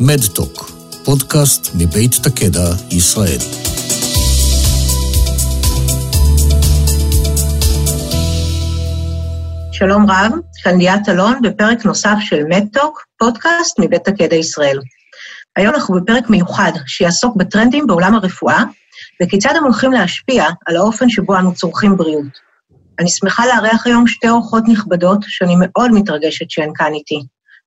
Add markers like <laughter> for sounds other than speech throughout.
מדטוק, פודקאסט מבית תקדע, ישראל. שלום רב, כאן ליאת אלון בפרק נוסף של מדטוק, פודקאסט מבית תקדע ישראל. היום אנחנו בפרק מיוחד שיעסוק בטרנדים בעולם הרפואה וכיצד הם הולכים להשפיע על האופן שבו אנו צורכים בריאות. אני שמחה לארח היום שתי אורחות נכבדות שאני מאוד מתרגשת שהן כאן איתי.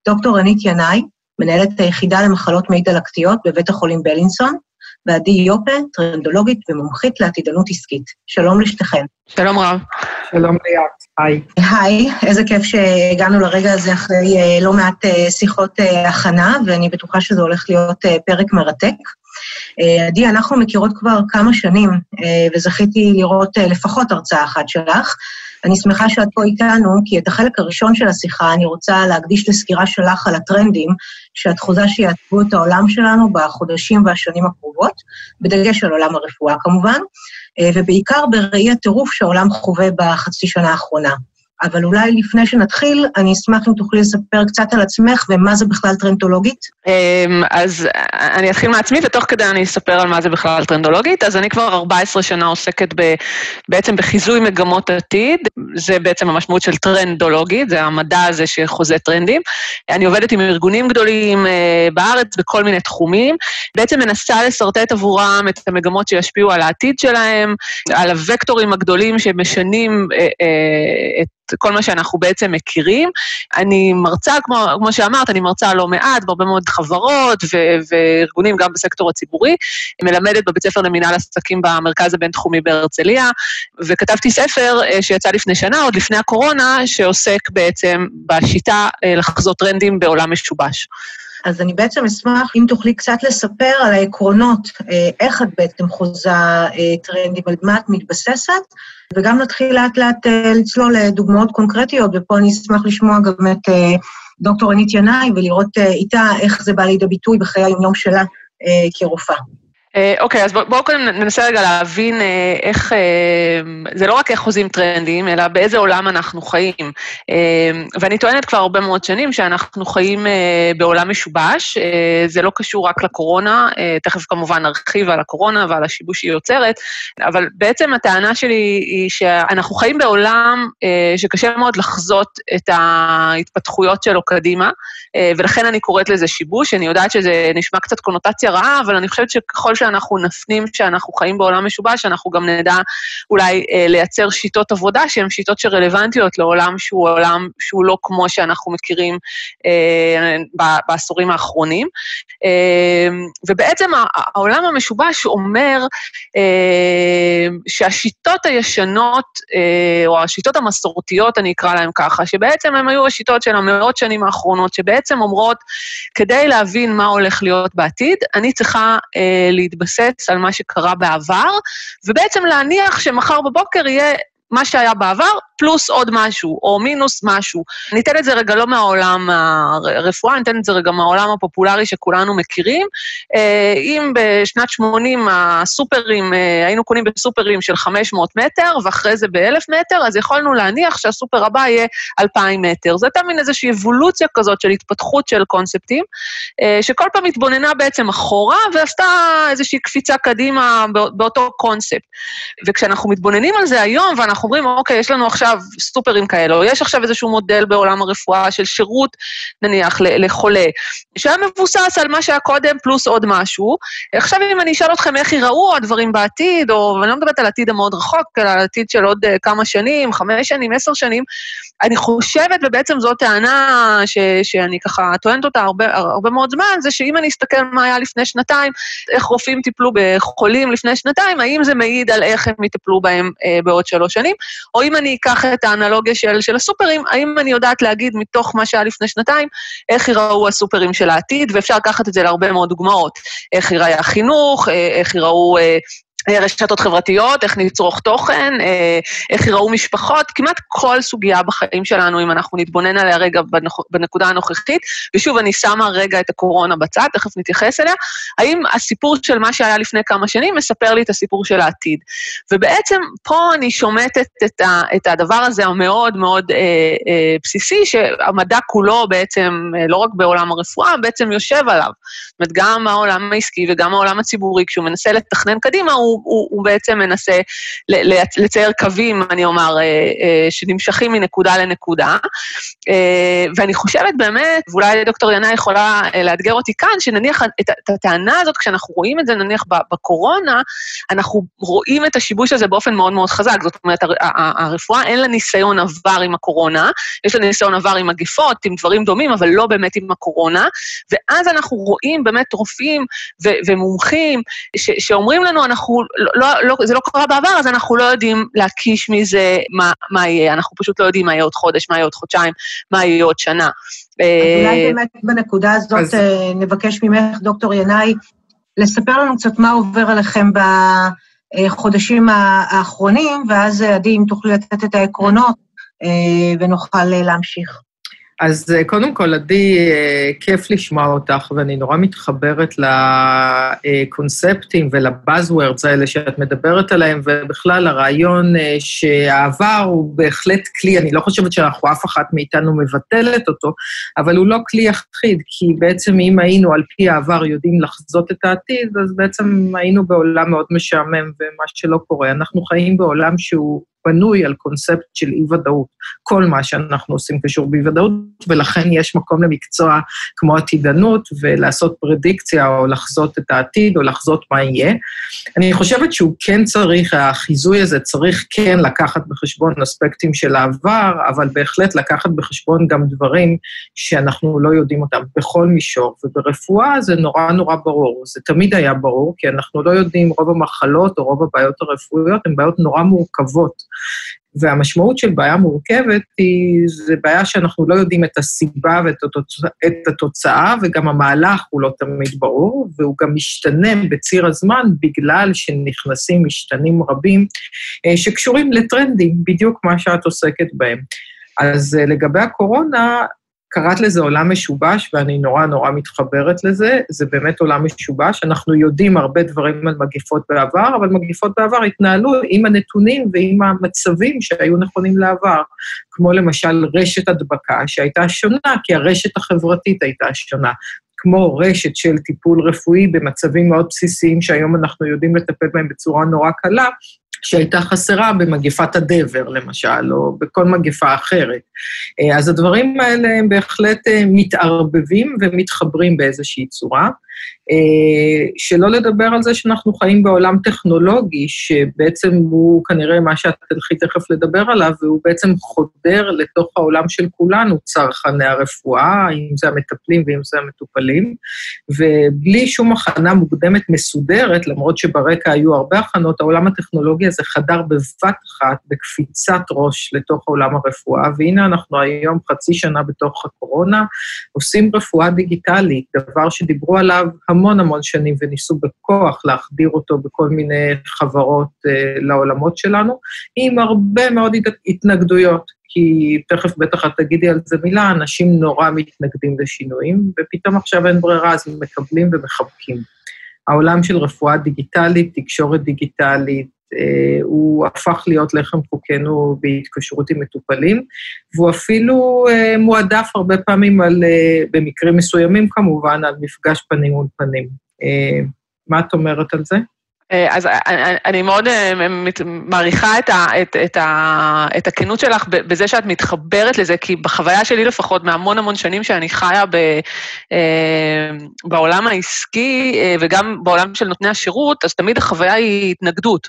דוקטור רנית ינאי, מנהלת היחידה למחלות מעי דלקתיות בבית החולים בלינסון, ועדי יופה, טרנדולוגית ומומחית לעתידנות עסקית. שלום לשתיכן. שלום רב. שלום ליאת, היי. היי, איזה כיף שהגענו לרגע הזה אחרי uh, לא מעט uh, שיחות uh, הכנה, ואני בטוחה שזה הולך להיות פרק מרתק. עדי, אנחנו מכירות כבר כמה שנים, וזכיתי לראות לפחות הרצאה אחת שלך. אני שמחה שאת פה איתנו, כי את החלק הראשון של השיחה אני רוצה להקדיש לסקירה שלך על הטרנדים שאת חוזה שיעצבו את העולם שלנו בחודשים והשנים הקרובות, בדגש על עולם הרפואה כמובן, ובעיקר בראי הטירוף שהעולם חווה בחצי שנה האחרונה. אבל אולי לפני שנתחיל, אני אשמח אם תוכלי לספר קצת על עצמך ומה זה בכלל טרנדולוגית. אז אני אתחיל מעצמי, ותוך כדי אני אספר על מה זה בכלל טרנדולוגית. אז אני כבר 14 שנה עוסקת ב, בעצם בחיזוי מגמות עתיד, זה בעצם המשמעות של טרנדולוגית, זה המדע הזה שחוזה טרנדים. אני עובדת עם ארגונים גדולים בארץ בכל מיני תחומים, בעצם מנסה לשרטט עבורם את המגמות שישפיעו על העתיד שלהם, על הוקטורים הגדולים שמשנים את כל מה שאנחנו בעצם מכירים. אני מרצה, כמו, כמו שאמרת, אני מרצה לא מעט, בהרבה מאוד חברות ו- וארגונים, גם בסקטור הציבורי. מלמדת בבית ספר למינהל עסקים במרכז הבינתחומי בהרצליה, וכתבתי ספר שיצא לפני שנה, עוד לפני הקורונה, שעוסק בעצם בשיטה לחזות טרנדים בעולם משובש. אז אני בעצם אשמח אם תוכלי קצת לספר על העקרונות, איך את בעצם חוזה טרנדים, על מה את מתבססת, וגם נתחיל לאט לאט לצלול לדוגמאות קונקרטיות, ופה אני אשמח לשמוע גם את דוקטור רנית ינאי ולראות איתה איך זה בא לידי ביטוי בחיי היום-יום שלה כרופאה. אוקיי, אז בואו קודם ננסה רגע להבין איך, זה לא רק איך חוזים טרנדים, אלא באיזה עולם אנחנו חיים. ואני טוענת כבר הרבה מאוד שנים שאנחנו חיים בעולם משובש, זה לא קשור רק לקורונה, תכף כמובן נרחיב על הקורונה ועל השיבוש שהיא יוצרת, אבל בעצם הטענה שלי היא שאנחנו חיים בעולם שקשה מאוד לחזות את ההתפתחויות שלו קדימה, ולכן אני קוראת לזה שיבוש, אני יודעת שזה נשמע קצת קונוטציה רעה, אבל אני חושבת שככל שאנחנו נפנים שאנחנו חיים בעולם משובש, אנחנו גם נדע אולי אה, לייצר שיטות עבודה שהן שיטות שרלוונטיות לעולם שהוא עולם שהוא לא כמו שאנחנו מכירים אה, בעשורים האחרונים. אה, ובעצם העולם המשובש אומר אה, שהשיטות הישנות, אה, או השיטות המסורתיות, אני אקרא להן ככה, שבעצם הן היו השיטות של המאות שנים האחרונות, שבעצם אומרות, כדי להבין מה הולך להיות בעתיד, אני צריכה אה, להתבסס על מה שקרה בעבר, ובעצם להניח שמחר בבוקר יהיה מה שהיה בעבר, פלוס עוד משהו, או מינוס משהו. אני אתן את זה רגע לא מהעולם הרפואה, אני אתן את זה רגע מהעולם הפופולרי שכולנו מכירים. אם בשנת 80 הסופרים, היינו קונים בסופרים של 500 מטר, ואחרי זה ב-1,000 מטר, אז יכולנו להניח שהסופר הבא יהיה 2,000 מטר. זו הייתה מין איזושהי אבולוציה כזאת של התפתחות של קונספטים, שכל פעם התבוננה בעצם אחורה, ועשתה איזושהי קפיצה קדימה באותו קונספט. וכשאנחנו מתבוננים על זה היום, ואנחנו אומרים, אוקיי, יש לנו עכשיו סופרים כאלה, או יש עכשיו איזשהו מודל בעולם הרפואה של שירות, נניח, לחולה, שהיה מבוסס על מה שהיה קודם פלוס עוד משהו. עכשיו, אם אני אשאל אתכם איך ייראו הדברים בעתיד, או אני לא מדברת על העתיד המאוד רחוק, אלא על העתיד של עוד כמה שנים, חמש שנים, עשר שנים, אני חושבת, ובעצם זו טענה ש, שאני ככה טוענת אותה הרבה, הרבה מאוד זמן, זה שאם אני אסתכל מה היה לפני שנתיים, איך רופאים טיפלו בחולים לפני שנתיים, האם זה מעיד על איך הם יטפלו בהם אה, בעוד שלוש שנים, או אם אני אקח את האנלוגיה של, של הסופרים, האם אני יודעת להגיד מתוך מה שהיה לפני שנתיים, איך ייראו הסופרים של העתיד, ואפשר לקחת את זה להרבה מאוד דוגמאות. איך ייראה החינוך, איך ייראו... רשתות חברתיות, איך נצרוך תוכן, איך יראו משפחות, כמעט כל סוגיה בחיים שלנו, אם אנחנו נתבונן עליה רגע בנקודה הנוכחית, ושוב, אני שמה רגע את הקורונה בצד, תכף נתייחס אליה, האם הסיפור של מה שהיה לפני כמה שנים מספר לי את הסיפור של העתיד. ובעצם פה אני שומטת את, ה, את הדבר הזה המאוד מאוד אה, אה, בסיסי, שהמדע כולו בעצם, אה, לא רק בעולם הרפואה, בעצם יושב עליו. זאת אומרת, גם העולם העסקי וגם העולם הציבורי, כשהוא מנסה לתכנן קדימה, הוא, הוא, הוא בעצם מנסה לצייר קווים, אני אומר, אה, אה, שנמשכים מנקודה לנקודה. אה, ואני חושבת באמת, ואולי דוקטור ינאי יכולה לאתגר אותי כאן, שנניח את, את הטענה הזאת, כשאנחנו רואים את זה נניח בקורונה, אנחנו רואים את השיבוש הזה באופן מאוד מאוד חזק. זאת אומרת, הרפואה אין לה ניסיון עבר עם הקורונה, יש לה ניסיון עבר עם מגפות, עם דברים דומים, אבל לא באמת עם הקורונה, ואז אנחנו רואים באמת רופאים ו- ומומחים ש- שאומרים לנו, אנחנו, לא, לא, זה לא קרה בעבר, אז אנחנו לא יודעים להקיש מזה מה, מה יהיה, אנחנו פשוט לא יודעים מה יהיה עוד חודש, מה יהיה עוד חודשיים, מה יהיה עוד שנה. אז אולי אה, באמת בנקודה הזאת אז... אה, נבקש ממך, דוקטור ינאי, לספר לנו קצת מה עובר עליכם בחודשים האחרונים, ואז עדי, אם תוכלי לתת את העקרונות, אה, ונוכל להמשיך. אז אה, קודם כל, עדי, אה, כיף לשמוע אותך, ואני נורא מתחברת לקונספטים ולבאזוורדס האלה שאת מדברת עליהם, ובכלל הרעיון אה, שהעבר הוא בהחלט כלי, אני לא חושבת שאנחנו, אף אחת מאיתנו מבטלת אותו, אבל הוא לא כלי יחיד, כי בעצם אם היינו על פי העבר יודעים לחזות את העתיד, אז בעצם היינו בעולם מאוד משעמם, ומה שלא קורה. אנחנו חיים בעולם שהוא בנוי על קונספט של אי-ודאות. כל מה שאנחנו עושים קשור באי-ודאות, ולכן יש מקום למקצוע כמו עתידנות, ולעשות פרדיקציה או לחזות את העתיד או לחזות מה יהיה. אני חושבת שהוא כן צריך, החיזוי הזה צריך כן לקחת בחשבון אספקטים של העבר, אבל בהחלט לקחת בחשבון גם דברים שאנחנו לא יודעים אותם בכל מישור, וברפואה זה נורא נורא ברור. זה תמיד היה ברור, כי אנחנו לא יודעים, רוב המחלות או רוב הבעיות הרפואיות הן בעיות נורא מורכבות. והמשמעות של בעיה מורכבת היא, זה בעיה שאנחנו לא יודעים את הסיבה ואת התוצא, את התוצאה, וגם המהלך הוא לא תמיד ברור, והוא גם משתנה בציר הזמן בגלל שנכנסים משתנים רבים אה, שקשורים לטרנדים, בדיוק מה שאת עוסקת בהם. אז אה, לגבי הקורונה, קראת לזה עולם משובש, ואני נורא נורא מתחברת לזה. זה באמת עולם משובש. אנחנו יודעים הרבה דברים על מגיפות בעבר, אבל מגיפות בעבר התנהלו עם הנתונים ועם המצבים שהיו נכונים לעבר, כמו למשל רשת הדבקה, שהייתה שונה, כי הרשת החברתית הייתה שונה. כמו רשת של טיפול רפואי במצבים מאוד בסיסיים שהיום אנחנו יודעים לטפל בהם בצורה נורא קלה, שהייתה חסרה במגפת הדבר, למשל, או בכל מגפה אחרת. אה, אז הדברים האלה הם בהחלט אה, מתערבבים ומתחברים באיזושהי צורה. אה, שלא לדבר על זה שאנחנו חיים בעולם טכנולוגי, שבעצם הוא כנראה מה שאת תלכי תכף לדבר עליו, והוא בעצם חודר לתוך העולם של כולנו, צרכני הרפואה, אם זה המטפלים ואם זה המטופלים, ובלי שום הכנה מוקדמת מסודרת, למרות שברקע היו הרבה הכנות, העולם הטכנולוגי הזה חדר בבת אחת, בקפיצת ראש לתוך עולם הרפואה, והנה אנחנו היום חצי שנה בתוך הקורונה, עושים רפואה דיגיטלית, דבר שדיברו עליו המון המון שנים וניסו בכוח להחדיר אותו בכל מיני חברות uh, לעולמות שלנו, עם הרבה מאוד התנגדויות, כי תכף בטח את תגידי על זה מילה, אנשים נורא מתנגדים לשינויים, ופתאום עכשיו אין ברירה, אז מקבלים ומחבקים. העולם של רפואה דיגיטלית, תקשורת דיגיטלית, אה, הוא הפך להיות לחם חוקנו בהתקשרות עם מטופלים, והוא אפילו אה, מועדף הרבה פעמים על, אה, במקרים מסוימים כמובן, על מפגש פנים מול פנים. מה את אומרת על זה? אז אני מאוד מעריכה את, ה, את, את, ה, את הכנות שלך בזה שאת מתחברת לזה, כי בחוויה שלי לפחות, מהמון המון שנים שאני חיה ב, בעולם העסקי וגם בעולם של נותני השירות, אז תמיד החוויה היא התנגדות.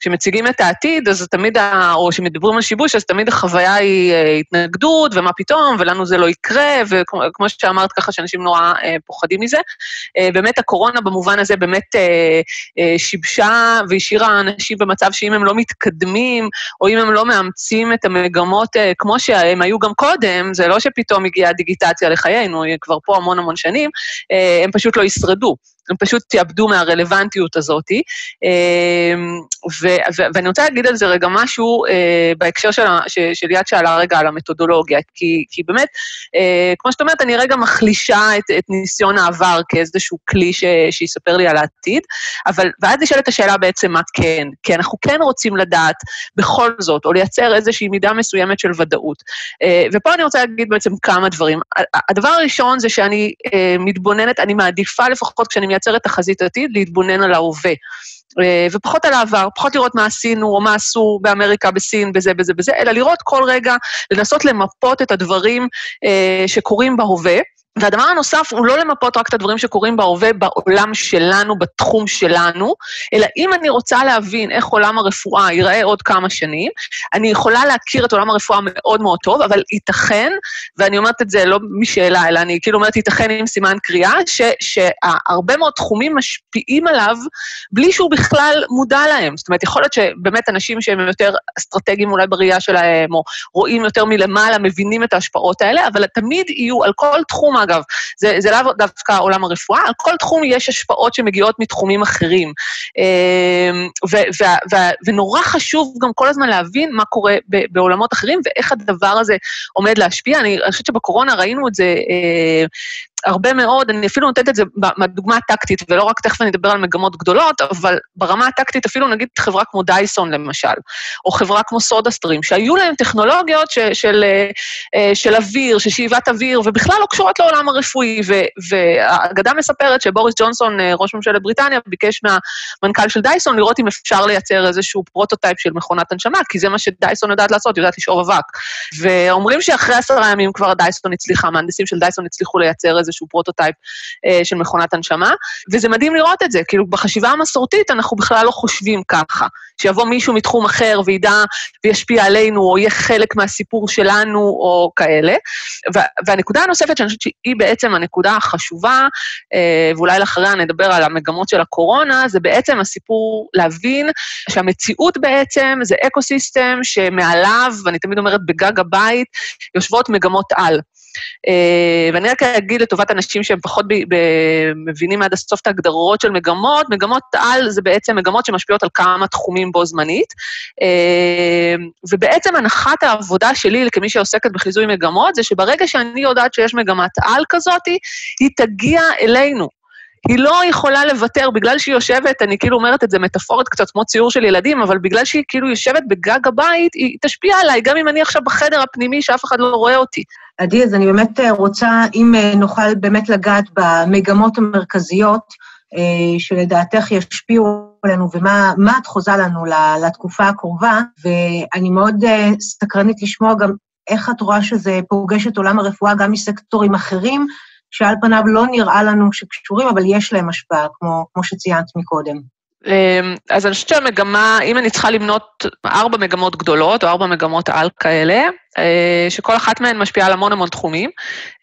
כשמציגים את העתיד, אז תמיד, או כשמדברים על שיבוש, אז תמיד החוויה היא אה, התנגדות, ומה פתאום, ולנו זה לא יקרה, וכמו שאמרת ככה, שאנשים נורא אה, פוחדים מזה. אה, באמת, הקורונה במובן הזה באמת שיבשה והשאירה אנשים במצב שאם הם לא מתקדמים, או אם הם לא מאמצים את המגמות כמו שהם היו גם קודם, זה לא שפתאום הגיעה הדיגיטציה לחיינו, היא כבר פה המון המון שנים, הם פשוט לא ישרדו. הם פשוט תאבדו מהרלוונטיות הזאת. ואני רוצה להגיד על זה רגע משהו בהקשר של, של יד שאלה רגע על המתודולוגיה, כי, כי באמת, כמו שאת אומרת, אני רגע מחלישה את, את ניסיון העבר כאיזשהו כלי ש, שיספר לי על העתיד, אבל, ואז נשאלת השאלה בעצם מה כן, כי אנחנו כן רוצים לדעת בכל זאת, או לייצר איזושהי מידה מסוימת של ודאות. ופה אני רוצה להגיד בעצם כמה דברים. הדבר הראשון זה שאני מתבוננת, אני מעדיפה לפחות כשאני מייצרת תחזית עתיד, להתבונן על ההווה. ופחות על העבר, פחות לראות מה עשינו או מה עשו באמריקה, בסין, בזה, בזה, בזה, אלא לראות כל רגע, לנסות למפות את הדברים אה, שקורים בהווה. והדבר הנוסף הוא לא למפות רק את הדברים שקורים בהווה בעולם שלנו, בתחום שלנו, אלא אם אני רוצה להבין איך עולם הרפואה ייראה עוד כמה שנים, אני יכולה להכיר את עולם הרפואה מאוד מאוד טוב, אבל ייתכן, ואני אומרת את זה לא משאלה, אלא אני כאילו אומרת ייתכן עם סימן קריאה, ש, שהרבה מאוד תחומים משפיעים עליו בלי שהוא בכלל מודע להם. זאת אומרת, יכול להיות שבאמת אנשים שהם יותר אסטרטגיים אולי בראייה שלהם, או רואים יותר מלמעלה, מבינים את ההשפעות האלה, אבל תמיד יהיו על כל תחום, אגב, זה, זה לאו דווקא עולם הרפואה, על כל תחום יש השפעות שמגיעות מתחומים אחרים. ו, ו, ו, ונורא חשוב גם כל הזמן להבין מה קורה בעולמות אחרים ואיך הדבר הזה עומד להשפיע. אני חושבת שבקורונה ראינו את זה הרבה מאוד, אני אפילו נותנת את זה מהדוגמה הטקטית, ולא רק תכף אני אדבר על מגמות גדולות, אבל ברמה הטקטית אפילו נגיד חברה כמו דייסון למשל, או חברה כמו סודה סטרים, שהיו להם טכנולוגיות ש, של, אה, של אוויר, של שאיבת אוויר, ובכלל לא קשורות לעולם הרפואי, והאגדה מספרת שבוריס ג'ונסון, אה, ראש ממשלת בריטניה, ביקש מהמנכ"ל של דייסון לראות אם אפשר לייצר איזשהו prototype של מכונת הנשמה, כי זה מה שדייסון יודעת לעשות, יודעת לשאוב אבק. ואומרים שאחרי עשרה ימים כבר דייסון הצליחה, איזשהו prototype אה, של מכונת הנשמה, וזה מדהים לראות את זה, כאילו בחשיבה המסורתית אנחנו בכלל לא חושבים ככה, שיבוא מישהו מתחום אחר וידע וישפיע עלינו, או יהיה חלק מהסיפור שלנו, או כאלה. והנקודה הנוספת שאני חושבת שהיא בעצם הנקודה החשובה, אה, ואולי לאחריה נדבר על המגמות של הקורונה, זה בעצם הסיפור להבין שהמציאות בעצם זה ecosystem שמעליו, ואני תמיד אומרת בגג הבית, יושבות מגמות על. אה, ואני רק אגיד לטובת אנשים שהם פחות ב, ב, מבינים עד הסוף את ההגדרות של מגמות, מגמות על זה בעצם מגמות שמשפיעות על כמה תחומים בו זמנית. אה, ובעצם הנחת העבודה שלי כמי שעוסקת בחיזוי מגמות, זה שברגע שאני יודעת שיש מגמת על כזאת, היא תגיע אלינו. היא לא יכולה לוותר, בגלל שהיא יושבת, אני כאילו אומרת את זה מטאפורית קצת כמו ציור של ילדים, אבל בגלל שהיא כאילו יושבת בגג הבית, היא תשפיע עליי, גם אם אני עכשיו בחדר הפנימי שאף אחד לא רואה אותי. עדי, אז אני באמת אה, רוצה, אם אה, נוכל באמת לגעת במגמות המרכזיות, אה, שלדעתך ישפיעו עלינו ומה את חוזה לנו לתקופה הקרובה, ואני מאוד סקרנית לשמוע גם איך את רואה שזה פוגש את עולם הרפואה גם מסקטורים אחרים, שעל פניו לא נראה לנו שקשורים, אבל יש להם השפעה, כמו, כמו שציינת מקודם. אמ, אז אני חושבת שהמגמה, אם אני צריכה למנות ארבע מגמות גדולות, או ארבע מגמות על כאלה, שכל אחת מהן משפיעה על המון המון תחומים,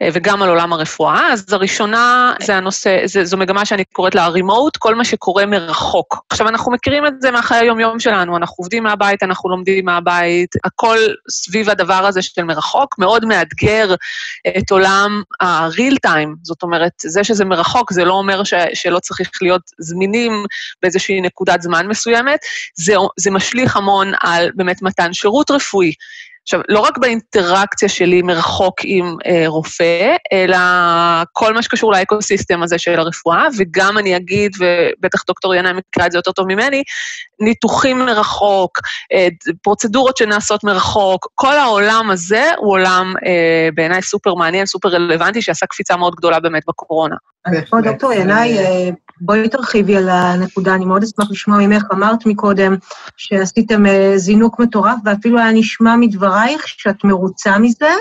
אה, וגם על עולם הרפואה. אז הראשונה זה הנושא, זה, זו מגמה שאני קוראת לה רימוט, כל מה שקורה מרחוק. עכשיו, אנחנו מכירים את זה מהחיי היום-יום שלנו, אנחנו עובדים מהבית, אנחנו לומדים מהבית, הכל סביב הדבר הזה של מרחוק, מאוד מאתגר את עולם ה-real time, זאת אומרת, זה שזה מרחוק, זה לא אומר ש, שלא צריך להיות זמינים באיזושהי נקודת זמן מסוימת, זה, זה משליך המון על באמת מתן שירות רפואי. עכשיו, לא רק באינטראקציה שלי מרחוק עם אה, רופא, אלא כל מה שקשור לאקוסיסטם הזה של הרפואה, וגם אני אגיד, ובטח דוקטור ינאי מכירה את זה יותר טוב ממני, ניתוחים מרחוק, אה, פרוצדורות שנעשות מרחוק, כל העולם הזה הוא עולם אה, בעיניי סופר מעניין, סופר רלוונטי, שעשה קפיצה מאוד גדולה באמת בקורונה. אז דוקטור ינאי, אה, בואי תרחיבי על הנקודה, אני מאוד אשמח לשמוע ממך, אמרת מקודם שעשיתם אה, זינוק מטורף, ואפילו היה נשמע מדברייך שאת מרוצה מזה,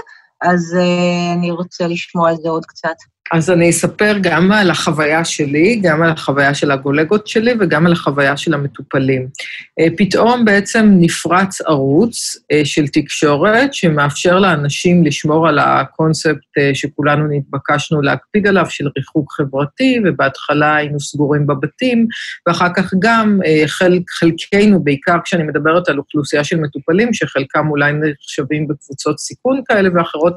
אז אה, אני רוצה לשמוע על זה עוד קצת. אז אני אספר גם על החוויה שלי, גם על החוויה של הגולגות שלי וגם על החוויה של המטופלים. אה, פתאום בעצם נפרץ ערוץ אה, של תקשורת שמאפשר לאנשים לשמור על הקונספט אה, שכולנו נתבקשנו להקפיד עליו, של ריחוק חברתי, ובהתחלה היינו סגורים בבתים, ואחר כך גם חלק, חלקנו, בעיקר כשאני מדברת על אוכלוסייה של מטופלים, שחלקם אולי נחשבים בקבוצות סיכון כאלה ואחרות,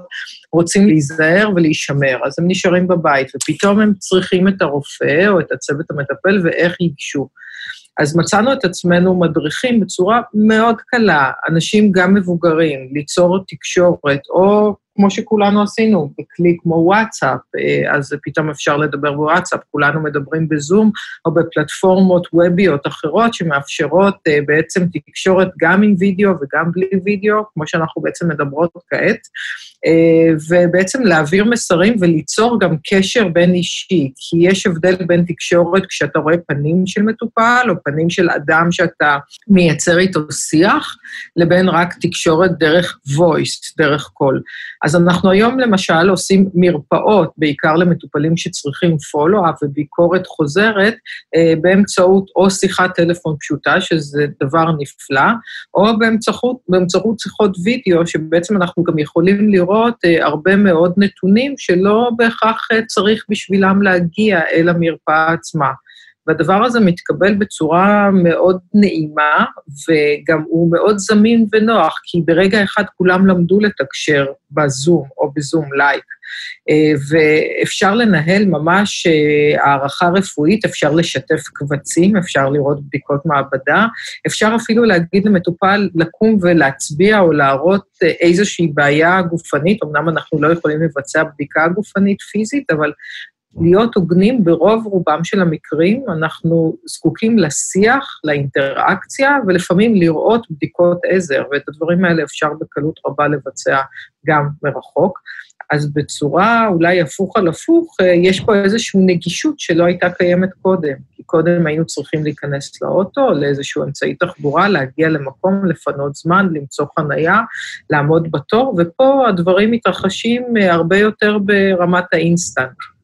רוצים להיזהר ולהישמר. אז הם נשארים נשארים בבית, ופתאום הם צריכים את הרופא או את הצוות המטפל, ואיך ייגשו. אז מצאנו את עצמנו מדריכים בצורה מאוד קלה, אנשים גם מבוגרים, ליצור תקשורת, או כמו שכולנו עשינו, בכלי כמו וואטסאפ, אה, אז פתאום אפשר לדבר בוואטסאפ, כולנו מדברים בזום, או בפלטפורמות ווביות אחרות שמאפשרות אה, בעצם תקשורת גם עם וידאו וגם בלי וידאו, כמו שאנחנו בעצם מדברות כעת, אה, ובעצם להעביר מסרים וליצור גם קשר בין אישי, כי יש הבדל בין תקשורת כשאתה רואה פנים של מטופל, או פנים של אדם שאתה מייצר איתו שיח, לבין רק תקשורת דרך voice, דרך קול. אז אנחנו היום למשל עושים מרפאות, בעיקר למטופלים שצריכים פולו-אפ וביקורת חוזרת, אה, באמצעות או שיחת טלפון פשוטה, שזה דבר נפלא, או באמצעות, באמצעות שיחות וידאו, שבעצם אנחנו גם יכולים לראות אה, הרבה מאוד נתונים שלא בהכרח אה, צריך בשבילם להגיע אל המרפאה עצמה. והדבר הזה מתקבל בצורה מאוד נעימה, וגם הוא מאוד זמין ונוח, כי ברגע אחד כולם למדו לתקשר בזום או בזום לייק. אה, ואפשר לנהל ממש אה, הערכה רפואית, אפשר לשתף קבצים, אפשר לראות בדיקות מעבדה, אפשר אפילו להגיד למטופל לקום ולהצביע או להראות אה, איזושהי בעיה גופנית, אמנם אנחנו לא יכולים לבצע בדיקה גופנית פיזית, אבל להיות הוגנים ברוב רובם של המקרים, אנחנו זקוקים לשיח, לאינטראקציה, ולפעמים לראות בדיקות עזר, ואת הדברים האלה אפשר בקלות רבה לבצע גם מרחוק. אז בצורה אולי הפוך על הפוך, יש פה איזושהי נגישות שלא הייתה קיימת קודם. כי קודם היינו צריכים להיכנס לאוטו, לאיזשהו אמצעי תחבורה, להגיע למקום, לפנות זמן, למצוא חנייה, לעמוד בתור, ופה הדברים מתרחשים הרבה יותר ברמת האינסטנט.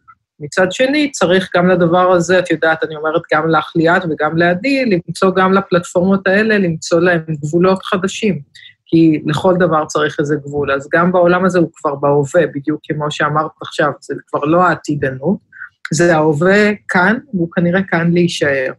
מצד שני, צריך גם לדבר הזה, את יודעת, אני אומרת גם לך ליאת וגם לעדי, למצוא גם לפלטפורמות האלה, למצוא להם גבולות חדשים. כי לכל דבר צריך איזה גבול. אז גם בעולם הזה הוא כבר בהווה, בדיוק כמו שאמרת עכשיו, זה כבר לא העתידנות, זה ההווה כאן, והוא כנראה כאן להישאר.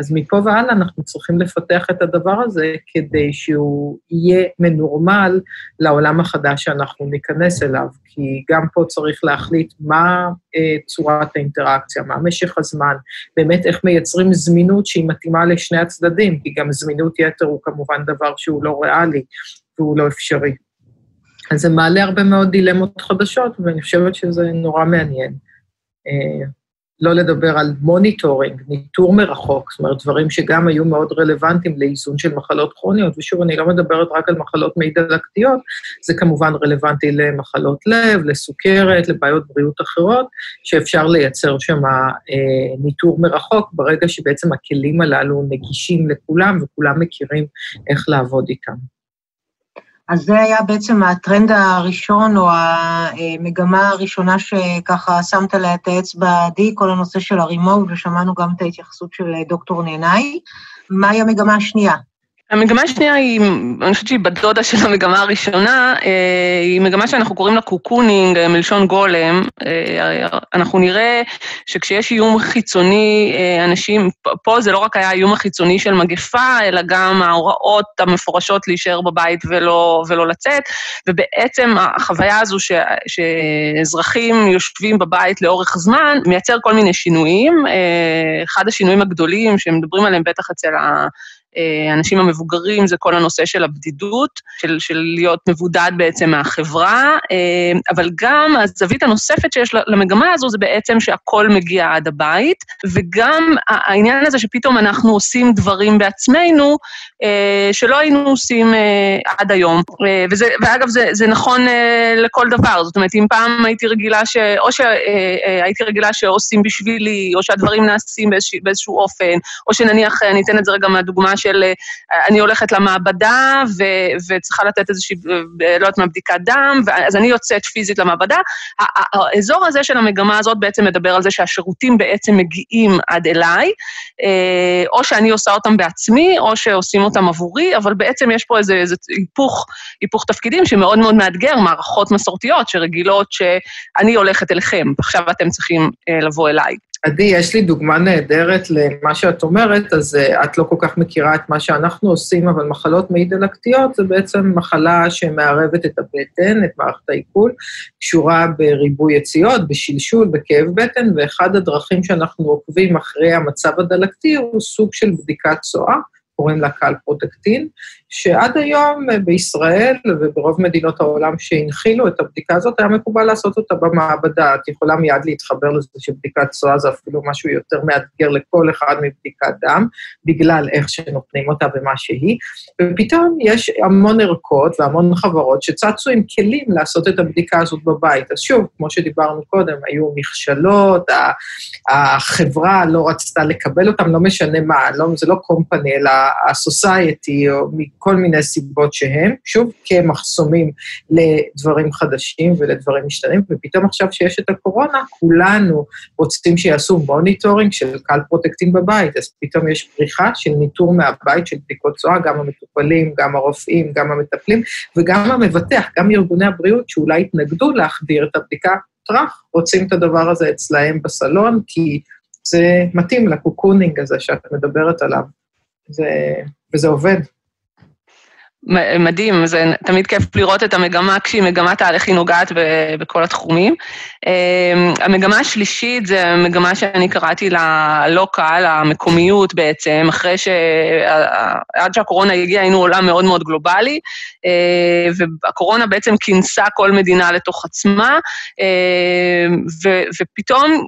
אז מפה והלאה אנחנו צריכים לפתח את הדבר הזה כדי שהוא יהיה מנורמל לעולם החדש שאנחנו ניכנס אליו, כי גם פה צריך להחליט מה אה, צורת האינטראקציה, מה משך הזמן, באמת איך מייצרים זמינות שהיא מתאימה לשני הצדדים, כי גם זמינות יתר הוא כמובן דבר שהוא לא ריאלי והוא לא אפשרי. אז זה מעלה הרבה מאוד דילמות חדשות, ואני חושבת שזה נורא מעניין. אה, לא לדבר על monitoring, ניטור מרחוק, זאת אומרת, דברים שגם היו מאוד רלוונטיים לאיזון של מחלות כרוניות, ושוב, אני לא מדברת רק על מחלות מעי דלקתיות, זה כמובן רלוונטי למחלות לב, לסוכרת, לבעיות בריאות אחרות, שאפשר לייצר שם אה, ניטור מרחוק ברגע שבעצם הכלים הללו נגישים לכולם וכולם מכירים איך לעבוד איתם. אז זה היה בעצם הטרנד הראשון, או המגמה הראשונה שככה שמת לה את האצבע עדי, כל הנושא של הרימוט, ושמענו גם את ההתייחסות של דוקטור נהנאי. מהי המגמה השנייה? המגמה השנייה היא, אני חושבת שהיא בת של המגמה הראשונה, אה, היא מגמה שאנחנו קוראים לה cocooning, אה, מלשון גולם. אה, אנחנו נראה שכשיש איום חיצוני, אנשים, פה זה לא רק היה האיום החיצוני של מגפה, אלא גם ההוראות המפורשות להישאר בבית ולא, ולא לצאת, ובעצם החוויה הזו ש, שאזרחים יושבים בבית לאורך זמן, מייצר כל מיני שינויים. אחד השינויים הגדולים שמדברים עליהם בטח אצל ה... האנשים אה, המבוגרים זה כל הנושא של הבדידות, של, של להיות מבודד בעצם מהחברה, אה, אבל גם הזווית הנוספת שיש למגמה הזו זה בעצם שהכל מגיע עד הבית, וגם העניין הזה שפתאום אנחנו עושים דברים בעצמנו, אה, שלא היינו עושים עד היום. וזה, ואגב, זה, זה נכון לכל דבר, זאת אומרת, אם פעם הייתי רגילה ש... או שהייתי רגילה שעושים בשבילי, או שהדברים נעשים באיזשה, באיזשהו אופן, או שנניח, אני אתן את זה רגע מהדוגמה של אה, אני הולכת למעבדה ו, וצריכה לתת איזושהי, אה, לא יודעת מה, בדיקת דם, אז אני יוצאת פיזית למעבדה. האזור הזה של המגמה הזאת בעצם מדבר על זה שהשירותים בעצם מגיעים עד אליי, אה, או שאני עושה אותם בעצמי, או שעושים אותם עבורי, אבל בעצם יש פה איזה, איזה היפוך, היפוך תפקידים שמאוד מאוד מאתגר, מערכות מסורתיות שרגילות שאני הולכת אליכם, ועכשיו אתם צריכים לבוא אליי. עדי, יש לי דוגמה נהדרת למה שאת אומרת, אז uh, את לא כל כך מכירה את מה שאנחנו עושים, אבל מחלות מעי דלקתיות זה בעצם מחלה שמערבת את הבטן, את מערכת העיכול, קשורה בריבוי יציאות, בשלשול, בכאב בטן, ואחד הדרכים שאנחנו עוקבים אחרי המצב הדלקתי הוא סוג של בדיקת צואה. קוראים לה קל פרוטקטין, שעד היום אה, בישראל וברוב מדינות העולם שהנחילו את הבדיקה הזאת, היה מקובל לעשות אותה במעבדה. את יכולה מיד להתחבר לזה שבדיקת צואה זה אפילו משהו יותר מאתגר לכל אחד מבדיקת דם, בגלל איך שנותנים אותה ומה שהיא, ופתאום יש המון ערכות והמון חברות שצצו עם כלים לעשות את הבדיקה הזאת בבית. אז שוב, כמו שדיברנו קודם, היו מכשלות, החברה לא רצתה לקבל אותם, לא משנה מה, לא, זה לא קומפני, אלא ה-society, או מכל מיני סיבות שהם, שוב, כמחסומים לדברים חדשים ולדברים משתנים, ופתאום עכשיו שיש את הקורונה, כולנו רוצים שיעשו monitoring של קלפרוטקטין בבית, אז פתאום יש פריחה של ניטור מהבית של בדיקות צואה, גם המטופלים, גם הרופאים, גם המטפלים, וגם המבטח, גם ארגוני הבריאות שאולי התנגדו להחדיר את הבדיקה, טראח, רוצים את הדבר הזה אצלהם בסלון, כי זה מתאים ל cocooning הזה שאת מדברת עליו. זה, וזה עובד. מדהים, זה תמיד כיף לראות את המגמה כשהיא מגמה תהליך היא נוגעת בכל התחומים. אמ, המגמה השלישית זה המגמה שאני קראתי לה לוקל, המקומיות בעצם, אחרי ש... עד שהקורונה הגיעה היינו עולם מאוד מאוד גלובלי, אה, והקורונה בעצם כינסה כל מדינה לתוך עצמה, אה, ו... ופתאום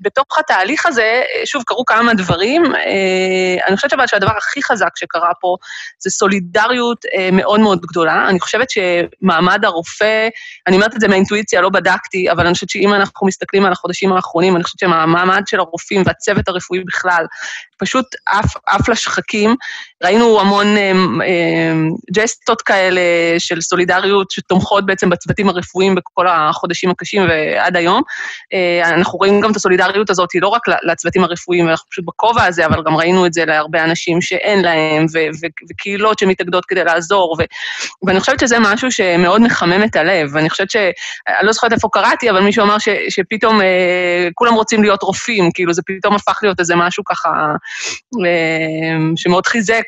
בתוך התהליך הזה, שוב, קרו כמה דברים. אה, אני חושבת שהדבר הכי חזק שקרה פה זה סולידריות מאוד מאוד גדולה. אני חושבת שמעמד הרופא, אני אומרת את זה מהאינטואיציה, לא בדקתי, אבל אני חושבת שאם אנחנו מסתכלים על החודשים האחרונים, אני חושבת שהמעמד של הרופאים והצוות הרפואי בכלל, פשוט עף, לשחקים. ראינו המון אה, אה, ג'סטות כאלה של סולידריות שתומכות בעצם בצוותים הרפואיים בכל החודשים הקשים ועד היום. אה, אנחנו רואים גם את הסולידריות הזאת, לא רק לצוותים הרפואיים, אנחנו פשוט בכובע הזה, אבל גם ראינו את זה להרבה אנשים שאין להם, וקהילות שמתאגדות כדי לעזור, ו, ואני חושבת שזה משהו שמאוד מחמם את הלב. ואני חושבת ש... אני לא זוכרת איפה קראתי, אבל מישהו אמר ש, שפתאום אה, כולם רוצים להיות רופאים, כאילו זה פתאום הפך להיות איזה משהו ככה אה, שמאוד חיזק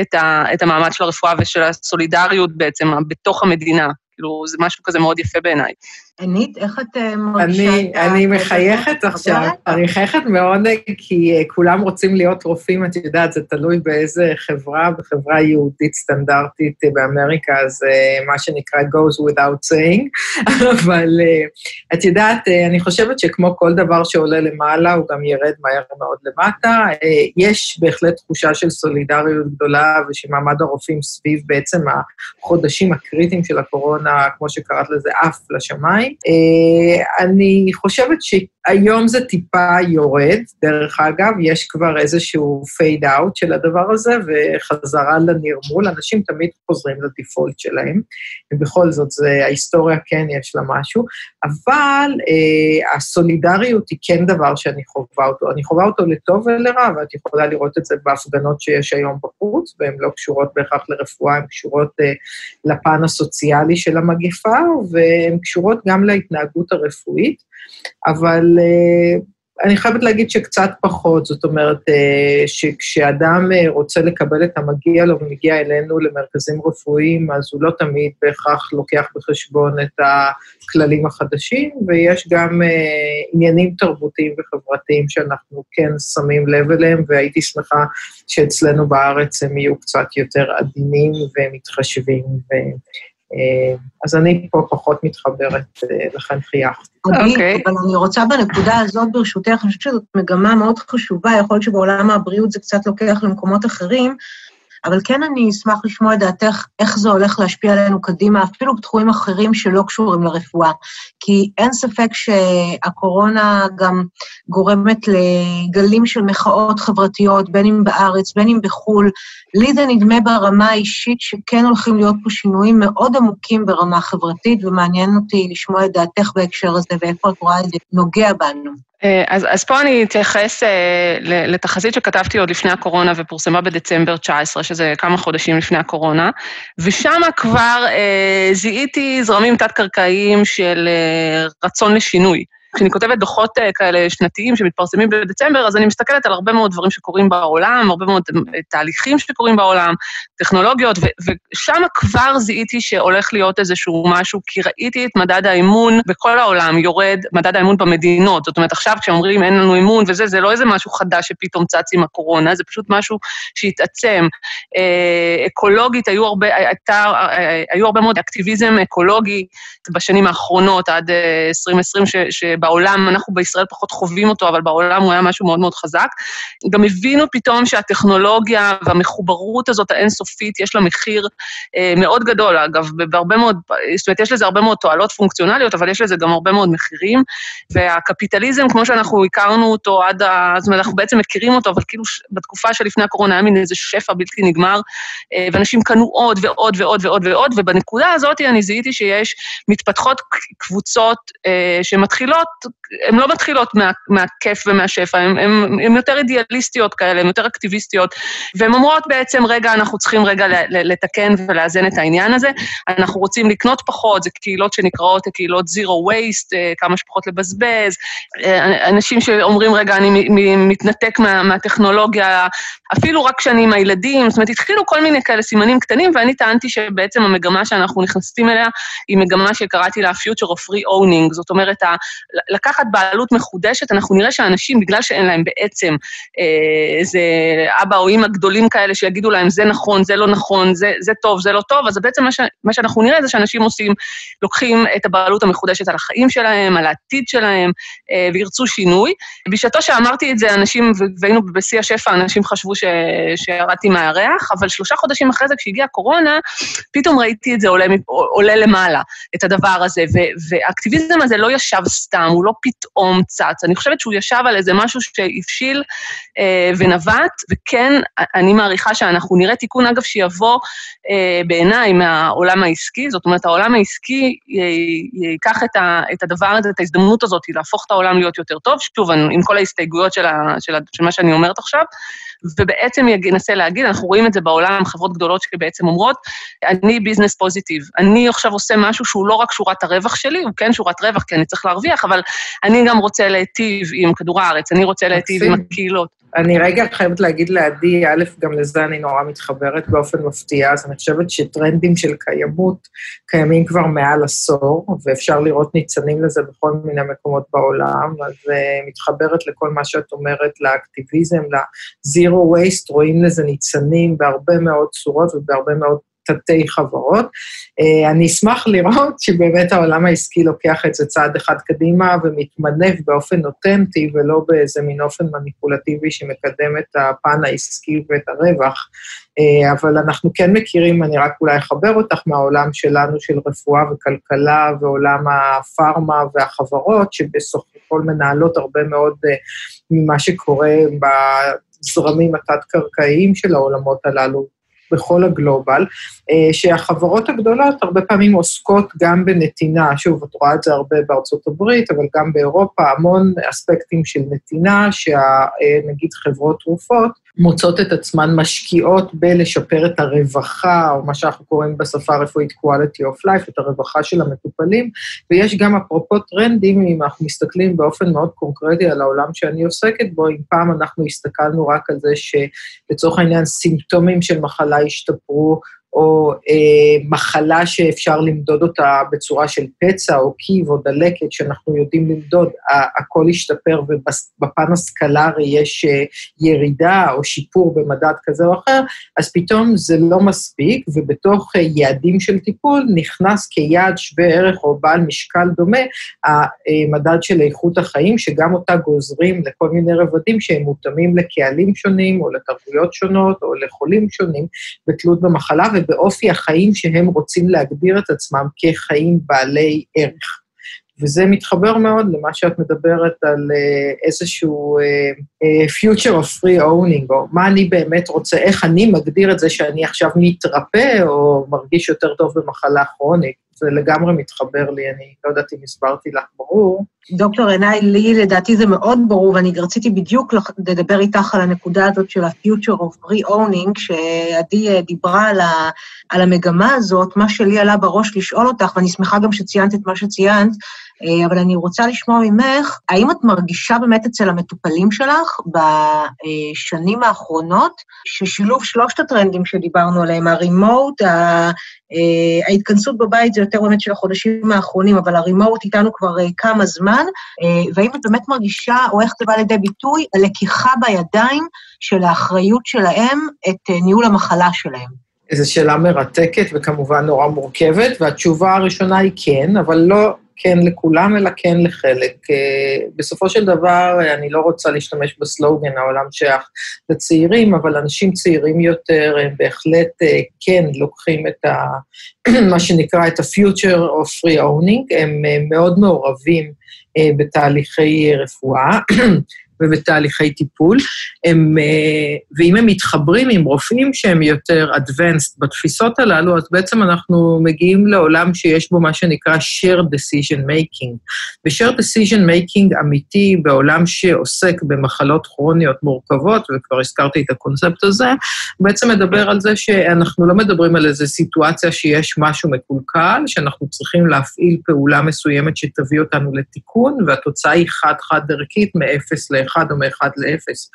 את, ה, את המעמד של הרפואה ושל הסולידריות בעצם בתוך המדינה. כאילו, זה משהו כזה מאוד יפה בעיניי. ענית, איך את אה, מרגישה את ה... אני מחייכת עכשיו, אני מחייכת מאוד כי אה, כולם רוצים להיות רופאים, את יודעת, זה תלוי באיזה חברה, בחברה יהודית סטנדרטית אה, באמריקה, זה מה שנקרא goes without saying, <laughs> אבל את יודעת, אני חושבת שכמו כל דבר שעולה למעלה, הוא גם ירד מהר מאוד למטה. יש בהחלט תחושה של סולידריות גדולה ושמעמד הרופאים סביב בעצם החודשים הקריטיים של הקורונה, כמו שקראת לזה, עף לשמיים. אה, אני חושבת שהיום זה טיפה יורד, דרך אגב, יש כבר איזשהו פייד אאוט של הדבר הזה, וחזרה לנרמול, אנשים תמיד חוזרים לדיפולט שלהם, ובכל זאת, זה, ההיסטוריה כן יש לה משהו, אבל אה, הסולידריות היא כן דבר שאני חווה אותו. אני חווה אותו לטוב ולרע, ואת יכולה לראות את זה בהפגנות שיש היום בחוץ, והן לא קשורות בהכרח לרפואה, הן קשורות אה, לפן הסוציאלי של המגיפה, והן קשורות גם להתנהגות הרפואית, אבל אה, אני חייבת להגיד שקצת פחות, זאת אומרת, אה, שכשאדם אה, רוצה לקבל את המגיע לו ומגיע אלינו למרכזים רפואיים, אז הוא לא תמיד בהכרח לוקח בחשבון את הכללים החדשים, ויש גם עניינים תרבותיים וחברתיים שאנחנו כן שמים לב אליהם, והייתי שמחה שאצלנו בארץ הם יהיו קצת יותר עדינים ומתחשבים. אה, אז אני פה פחות מתחברת, אה, לכן חייכתי. אוקיי. אבל אני רוצה בנקודה הזאת, ברשותך, אני חושבת שזאת מגמה מאוד חשובה, יכול להיות שבעולם הבריאות זה קצת לוקח למקומות אחרים, אבל כן אני אשמח לשמוע את דעתך איך זה הולך להשפיע עלינו קדימה, אפילו בתחומים אחרים שלא קשורים לרפואה. כי אין ספק שהקורונה גם גורמת לגלים של מחאות חברתיות, בין אם בארץ, בין אם בחו"ל. לי זה נדמה ברמה האישית שכן הולכים להיות פה שינויים מאוד עמוקים ברמה חברתית, ומעניין אותי לשמוע את דעתך בהקשר הזה ואיפה את רואה את זה נוגע בנו. אה, אז, אז פה אני אתייחס אה, לתחזית שכתבתי עוד לפני הקורונה ופורסמה בדצמבר 19, שזה כמה חודשים לפני הקורונה, ושם כבר אה, זיהיתי זרמים תת-קרקעיים של אה, רצון לשינוי. כשאני כותבת דוחות כאלה שנתיים שמתפרסמים בדצמבר, אז אני מסתכלת על הרבה מאוד דברים שקורים בעולם, הרבה מאוד תהליכים שקורים בעולם, טכנולוגיות, ושם כבר זיהיתי שהולך להיות איזשהו משהו, כי ראיתי את מדד האמון בכל העולם יורד, מדד האמון במדינות. זאת אומרת, עכשיו כשאומרים אין לנו אמון וזה, זה לא איזה משהו חדש שפתאום צץ עם הקורונה, זה פשוט משהו שהתעצם. אה, אקולוגית, היו הרבה, הייתה, היו הרבה מאוד אקטיביזם אקולוגי בשנים האחרונות, עד 2020, אה, ש, שבעולם, אנחנו בישראל פחות חווים אותו, אבל בעולם הוא היה משהו מאוד מאוד חזק. גם הבינו פתאום שהטכנולוגיה והמחוברות הזאת האינסופית, יש לה מחיר אה, מאוד גדול, אגב, בהרבה מאוד, זאת אומרת, יש לזה הרבה מאוד תועלות פונקציונליות, אבל יש לזה גם הרבה מאוד מחירים, והקפיטליזם, כמו שאנחנו הכרנו אותו עד ה... זאת אומרת, אנחנו בעצם מכירים אותו, אבל כאילו בתקופה שלפני הקורונה היה מין איזה שפע בלתי נגמר, אה, ואנשים קנו עוד ועוד ועוד ועוד ועוד, ובנקודה הזאת אני זיהיתי שיש, מתפתחות קבוצות אה, שמתחילות, הן לא מתחילות מה, מהכיף ומהשפע, הן יותר אידיאליסטיות כאלה, הן יותר אקטיביסטיות, והן אומרות בעצם, רגע, אנחנו צריכים רגע לתקן ולאזן את העניין הזה, אנחנו רוצים לקנות פחות, זה קהילות שנקראות קהילות זירו וייסט, אה, כמה שפחות לבזבז, אנשים שאומרים, רגע, אני מתנתק מה, מהטכנולוגיה, אפילו רק כשאני עם הילדים, זאת אומרת, התחילו כל מיני כאלה סימנים קטנים, ואני טענתי שבעצם המגמה שאנחנו נכנסים אליה היא מגמה שקראתי לה future of free owning, זאת אומרת, לקחת בעלות מחודשת, אנחנו נראה שאנשים, בגלל שאין להם בעצם אה, איזה אבא או אימא גדולים כאלה שיגידו להם, זה נכון, זה לא נכון, זה, זה טוב, זה לא טוב, אז בעצם מה, ש, מה שאנחנו נראה זה שאנשים עושים, לוקחים את הבעלות המחודשת על החיים שלהם, על העתיד שלהם, אה, וירצו שינוי. בשעתו שאמרתי את זה, אנשים, והיינו בשיא השפע, אנשים חשבו ש, שירדתי מהירח, אבל שלושה חודשים אחרי זה, כשהגיעה הקורונה, פתאום ראיתי את זה עולה, עולה למעלה, את הדבר הזה, ו, והאקטיביזם הזה לא ישב סתם, הוא לא פתאום צץ, אני חושבת שהוא ישב על איזה משהו שהבשיל אה, ונבט, וכן, אני מעריכה שאנחנו נראה תיקון, אגב, שיבוא אה, בעיניי מהעולם העסקי, זאת אומרת, העולם העסקי ייקח את, את הדבר הזה, את ההזדמנות הזאת, להפוך את העולם להיות יותר טוב, שוב, עם כל ההסתייגויות של, ה, של, ה, של מה שאני אומרת עכשיו, ובעצם ינסה להגיד, אנחנו רואים את זה בעולם, חברות גדולות שבעצם אומרות, אני ביזנס פוזיטיב, אני עכשיו עושה משהו שהוא לא רק שורת הרווח שלי, הוא כן שורת רווח, כי אני צריך להרוויח, אבל אני גם רוצה להיטיב עם כדור הארץ, אני רוצה להיטיב עם הקהילות. אני רגע חייבת להגיד לעדי, א', גם לזה אני נורא מתחברת באופן מפתיע, אז אני חושבת שטרנדים של קיימות קיימים כבר מעל עשור, ואפשר לראות ניצנים לזה בכל מיני מקומות בעולם, אז uh, מתחברת לכל מה שאת אומרת, לאקטיביזם, ל-zero waste, רואים לזה ניצנים בהרבה מאוד צורות ובהרבה מאוד תתי חברות. אה, אני אשמח לראות שבאמת העולם העסקי לוקח את זה צעד אחד קדימה ומתמנף באופן אותנטי ולא באיזה מין אופן מניפולטיבי שמקדם את הפן העסקי ואת הרווח. אה, אבל אנחנו כן מכירים, אני רק אולי אחבר אותך מהעולם שלנו של רפואה וכלכלה ועולם הפארמה והחברות, שבסוף הכל מנהלות הרבה מאוד אה, ממה שקורה בזרמים התת-קרקעיים של העולמות הללו, בכל הגלובל, אה, שהחברות הגדולות הרבה פעמים עוסקות גם בנתינה, שוב, את רואה את זה הרבה בארצות הברית, אבל גם באירופה, המון אספקטים של נתינה, שנגיד חברות תרופות מוצאות את עצמן משקיעות בלשפר את הרווחה, או מה שאנחנו קוראים בשפה הרפואית quality of life, את הרווחה של המטופלים, ויש גם אפרופו טרנדים, אם אנחנו מסתכלים באופן מאוד קונקרטי על העולם שאני עוסקת בו, אם פעם אנחנו הסתכלנו רק על זה שלצורך העניין סימפטומים של מחלה השתפרו, או אה, מחלה שאפשר למדוד אותה בצורה של פצע או קיב או דלקת, שאנחנו יודעים למדוד, הכל השתפר ובפן הסקלרי יש אה, ירידה או שיפור במדד כזה או אחר, אז פתאום זה לא מספיק, ובתוך אה, יעדים של טיפול נכנס כיעד שווה ערך או בעל משקל דומה, המדד של איכות החיים, שגם אותה גוזרים לכל מיני רבדים שהם מותאמים לקהלים שונים או לתרבויות שונות או לחולים שונים, בתלות במחלה. ובאופי החיים שהם רוצים להגדיר את עצמם כחיים בעלי ערך. וזה מתחבר מאוד למה שאת מדברת על uh, איזשהו uh, future of free owning, או מה אני באמת רוצה, איך אני מגדיר את זה שאני עכשיו מתרפא או מרגיש יותר טוב במחלה כרונית. זה לגמרי מתחבר לי, אני לא יודעת אם הסברתי לך ברור. דוקטור עיניי, לי לדעתי זה מאוד ברור, ואני רציתי בדיוק לדבר איתך על הנקודה הזאת של ה-future of re-owning, שעדי אה, דיברה על, ה, על המגמה הזאת, מה שלי עלה בראש לשאול אותך, ואני שמחה גם שציינת את מה שציינת, אבל אני רוצה לשמוע ממך, האם את מרגישה באמת אצל המטופלים שלך בשנים האחרונות, ששילוב שלושת הטרנדים שדיברנו עליהם, הרימוט, ההתכנסות בבית זה יותר באמת של החודשים האחרונים, אבל הרימוט איתנו כבר כמה זמן, והאם את באמת מרגישה, או איך זה בא לידי ביטוי, הלקיחה בידיים של האחריות שלהם את ניהול המחלה שלהם? זו שאלה מרתקת וכמובן נורא מורכבת, והתשובה הראשונה היא כן, אבל לא כן לכולם, אלא כן לחלק. אה, בסופו של דבר, אני לא רוצה להשתמש בסלוגן, העולם שייך לצעירים, אבל אנשים צעירים יותר, הם בהחלט אה, כן לוקחים את ה... <clears throat> מה שנקרא את ה-future of free owning, הם אה, מאוד מעורבים בתהליכי רפואה. <clears throat> ובתהליכי טיפול, הם, אה, ואם הם מתחברים עם רופאים שהם יותר advanced בתפיסות הללו, אז בעצם אנחנו מגיעים לעולם שיש בו מה שנקרא shared decision making. ו-shared decision making אמיתי בעולם שעוסק במחלות כרוניות מורכבות, וכבר הזכרתי את הקונספט הזה, בעצם מדבר על זה שאנחנו לא מדברים על איזו סיטואציה שיש משהו מקולקל, שאנחנו צריכים להפעיל פעולה מסוימת שתביא אותנו לתיקון, והתוצאה היא חד-חד ערכית מ-0 ל... מאחד או מאחד לאפס.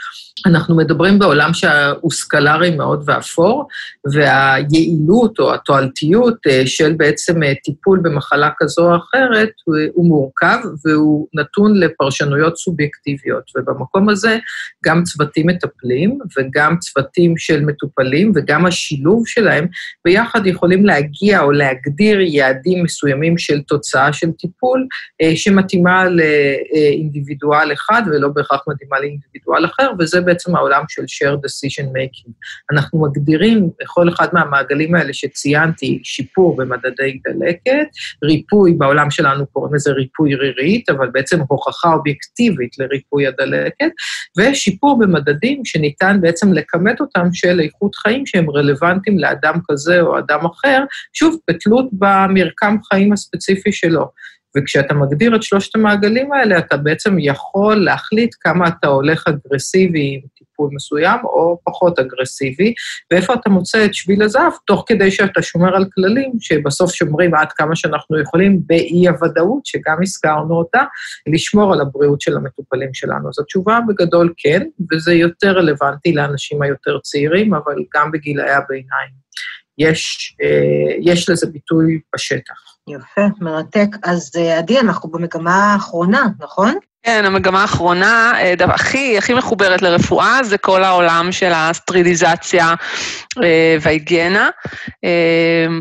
אנחנו מדברים בעולם שהוא סקלרי מאוד ואפור, והיעילות או התועלתיות אה, של בעצם אה, טיפול במחלה כזו או אחרת הוא מורכב והוא נתון לפרשנויות סובייקטיביות. ובמקום הזה גם צוותים מטפלים וגם צוותים של מטופלים וגם השילוב שלהם ביחד יכולים להגיע או להגדיר יעדים מסוימים של תוצאה של טיפול אה, שמתאימה לאינדיבידואל אחד ולא בהכרח מתאימה לאינדיבידואל אחר, וזה בעצם העולם של share decision making. אנחנו מגדירים בכל אחד מהמעגלים האלה שציינתי, שיפור במדדי דלקת, ריפוי, בעולם שלנו קוראים לזה ריפוי רירית, אבל בעצם הוכחה אובייקטיבית לריפוי הדלקת, ושיפור במדדים שניתן בעצם לכמת אותם של איכות חיים שהם רלוונטיים לאדם כזה או אדם אחר, שוב, בתלות במרקם חיים הספציפי שלו. וכשאתה מגדיר את שלושת המעגלים האלה, אתה בעצם יכול להחליט כמה אתה הולך אגרסיבי עם טיפול מסוים, או פחות אגרסיבי, ואיפה אתה מוצא את שביל הזהב, תוך כדי שאתה שומר על כללים שבסוף שומרים עד כמה שאנחנו יכולים באי-הוודאות, שגם הזכרנו אותה, לשמור על הבריאות של המטופלים שלנו. אז התשובה בגדול כן, וזה יותר רלוונטי לאנשים היותר צעירים, אבל גם בגילאי הביניים. יש, אה, יש לזה ביטוי בשטח. יפה, מרתק. אז אה, עדי, אנחנו במגמה האחרונה, נכון? כן, המגמה האחרונה, אה, הכי, הכי מחוברת לרפואה, זה כל העולם של הסטריליזציה אה, וההיגיינה.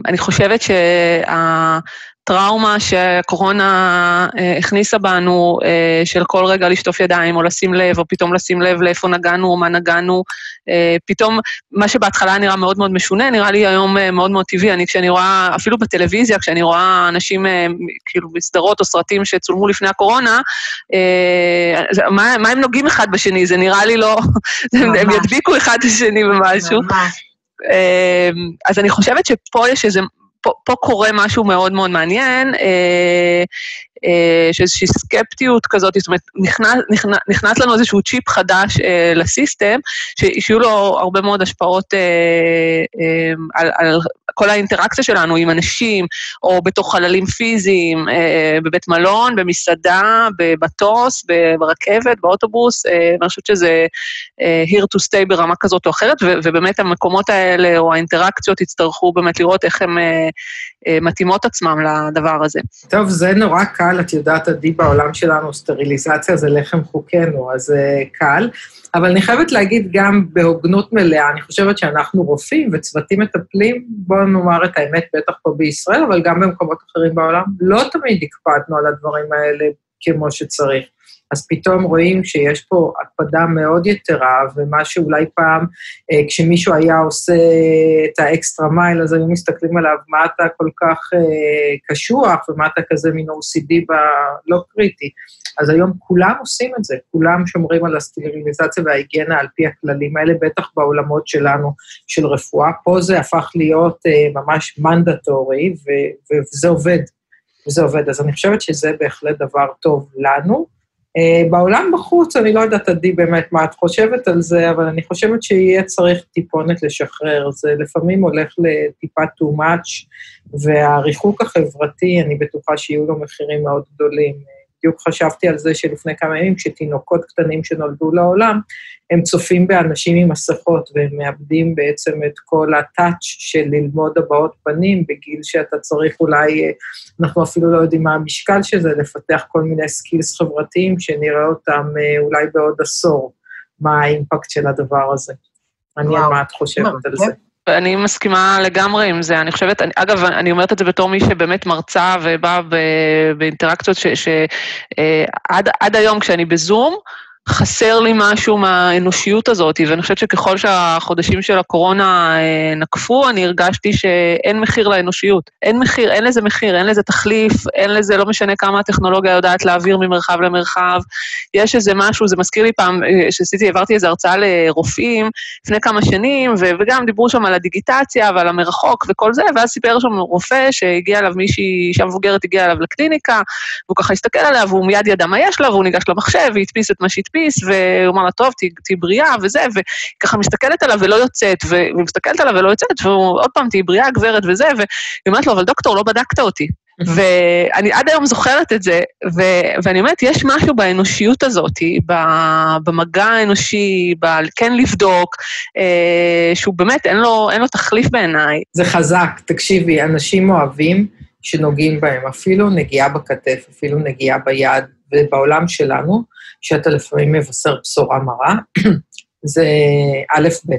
אני חושבת שה... טראומה שהקורונה אה, הכניסה בנו, אה, של כל רגע לשטוף ידיים, או לשים לב, או פתאום לשים לב לאיפה נגענו או מה נגענו. אה, פתאום, מה שבהתחלה נראה מאוד מאוד משונה, נראה לי היום מאוד מאוד טבעי. אני, כשאני רואה, אפילו בטלוויזיה, כשאני רואה אנשים, כאילו, בסדרות או סרטים שצולמו לפני הקורונה, מה, מה הם נוגעים אחד בשני? זה נראה לי לא... <laughs> הם ידביקו אחד את השני במשהו. ממש. אז אני חושבת שפה יש איזה פה, פה קורה משהו מאוד מאוד מעניין, אה, אה, שאיזושהי סקפטיות כזאת, זאת אומרת, נכנס, נכנס, נכנס לנו איזשהו צ'יפ חדש אה, לסיסטם, שיהיו לו הרבה מאוד השפעות אה, אה, על, על כל האינטראקציה שלנו עם אנשים, או בתוך חללים פיזיים, אה, בבית מלון, במסעדה, במטוס, ברכבת, באוטובוס, אה, ואני חושבת שזה אה, here to stay ברמה כזאת או אחרת, ובאמת המקומות האלה, או האינטראקציות, יצטרכו באמת לראות איך הן מתאימות עצמם לדבר הזה. טוב, זה נורא קל, את יודעת, עדי, בעולם שלנו סטריליזציה זה לחם חוקנו, אז קל. אבל אני חייבת להגיד גם בהוגנות מלאה, אני חושבת שאנחנו רופאים וצוותים מטפלים, בואו נאמר את האמת, בטח פה בישראל, אבל גם במקומות אחרים בעולם, לא תמיד הקפדנו על הדברים האלה כמו שצריך. אז פתאום רואים שיש פה הקפדה מאוד יתרה, ומה שאולי פעם, אה, כשמישהו היה עושה את האקסטרה מייל, אז היו מסתכלים עליו, מה אתה כל כך אה, קשוח, ומה אתה כזה מין OCD בלא קריטי. אז היום כולם עושים את זה, כולם שומרים על הסטריליזציה וההיגיינה על פי הכללים האלה, בטח בעולמות שלנו של רפואה. פה זה הפך להיות אה, ממש מנדטורי, וזה עובד. וזה עובד. אז אני חושבת שזה בהחלט דבר טוב לנו, Uh, בעולם בחוץ, אני לא יודעת, עדי, באמת מה את חושבת על זה, אבל אני חושבת שיהיה צריך טיפונת לשחרר. זה לפעמים הולך לטיפה too much, והריחוק החברתי, אני בטוחה שיהיו לו מחירים מאוד גדולים. בדיוק חשבתי על זה שלפני כמה ימים, כשתינוקות קטנים שנולדו לעולם, הם צופים באנשים עם מסכות, והם מאבדים בעצם את כל הטאץ' של ללמוד הבעות פנים בגיל שאתה צריך אולי, אנחנו אפילו לא יודעים מה המשקל של זה, לפתח כל מיני skills חברתיים שנראה אותם אה, אולי בעוד עשור, מה ה impact של הדבר הזה. מעניין מה את חושבת על זה. אני מסכימה לגמרי עם זה. אני חושבת, אני, אגב, אני אומרת את זה בתור מי שבאמת מרצה ובאה באינטראקציות שעד אה, היום כשאני בזום, חסר לי משהו מהאנושיות הזאת, ואני חושבת שככל שהחודשים של הקורונה אה, נקפו, אני הרגשתי שאין מחיר לאנושיות. אין מחיר, אין לזה מחיר, אין לזה תחליף, אין לזה, לא משנה כמה הטכנולוגיה יודעת להעביר ממרחב למרחב. יש איזה משהו, זה מזכיר לי פעם, אה, שעשיתי, העברתי איזו הרצאה לרופאים לפני כמה שנים, וגם דיברו שם על הדיגיטציה ועל המרחוק וכל זה, ואז סיפר שם רופא שהגיע אליו מישהי, אישה מבוגרת הגיעה אליו לקליניקה, והוא ככה הסתכל עליה, והוא מיד ידע מה יש לה, והוא ניגש למחשב והדפיס את מה שהדפיס. להדפיס, והוא אמר לה, טוב, תהיי בריאה וזה, וככה מסתכלת עליו ולא יוצאת, ומסתכלת עליו ולא יוצאת, והוא עוד פעם, תהיי בריאה, גברת וזה, והיא אומרת לו, אבל דוקטור, לא בדקת אותי. <laughs> ואני עד היום זוכרת את זה, ו- ואני אומרת, יש משהו באנושיות הזאת, במגע האנושי, בכן לבדוק, אה, שהוא באמת, אין לו, אין לו תחליף בעיניי. זה חזק, תקשיבי, אנשים אוהבים שנוגעים בהם, אפילו נגיעה בכתף, אפילו נגיעה ביד, ובעולם שלנו, שאתה לפעמים מבשר בשורה מרה, <clears throat> זה א'-ב',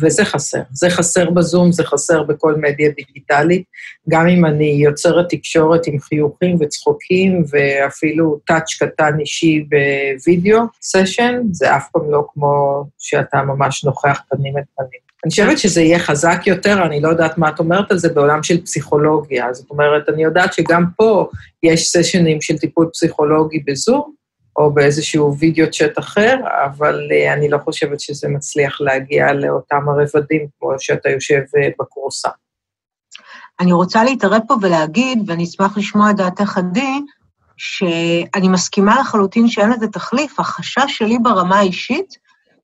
וזה חסר. זה חסר בזום, זה חסר בכל מדיה דיגיטלית. גם אם אני יוצרת תקשורת עם חיוכים וצחוקים, ואפילו טאץ' קטן אישי בווידאו סשן, זה אף פעם לא כמו שאתה ממש נוכח פנים אל פנים. אני חושבת שזה יהיה חזק יותר, אני לא יודעת מה את אומרת על זה, בעולם של פסיכולוגיה. זאת אומרת, אני יודעת שגם פה יש סשנים של טיפול פסיכולוגי בזום, או באיזשהו וידאו צ'אט אחר, אבל uh, אני לא חושבת שזה מצליח להגיע לאותם הרבדים כמו שאתה יושב uh, בקורסה. אני רוצה להתערב פה ולהגיד, ואני אשמח לשמוע את דעתך עדי, שאני מסכימה לחלוטין שאין לזה תחליף. החשש שלי ברמה האישית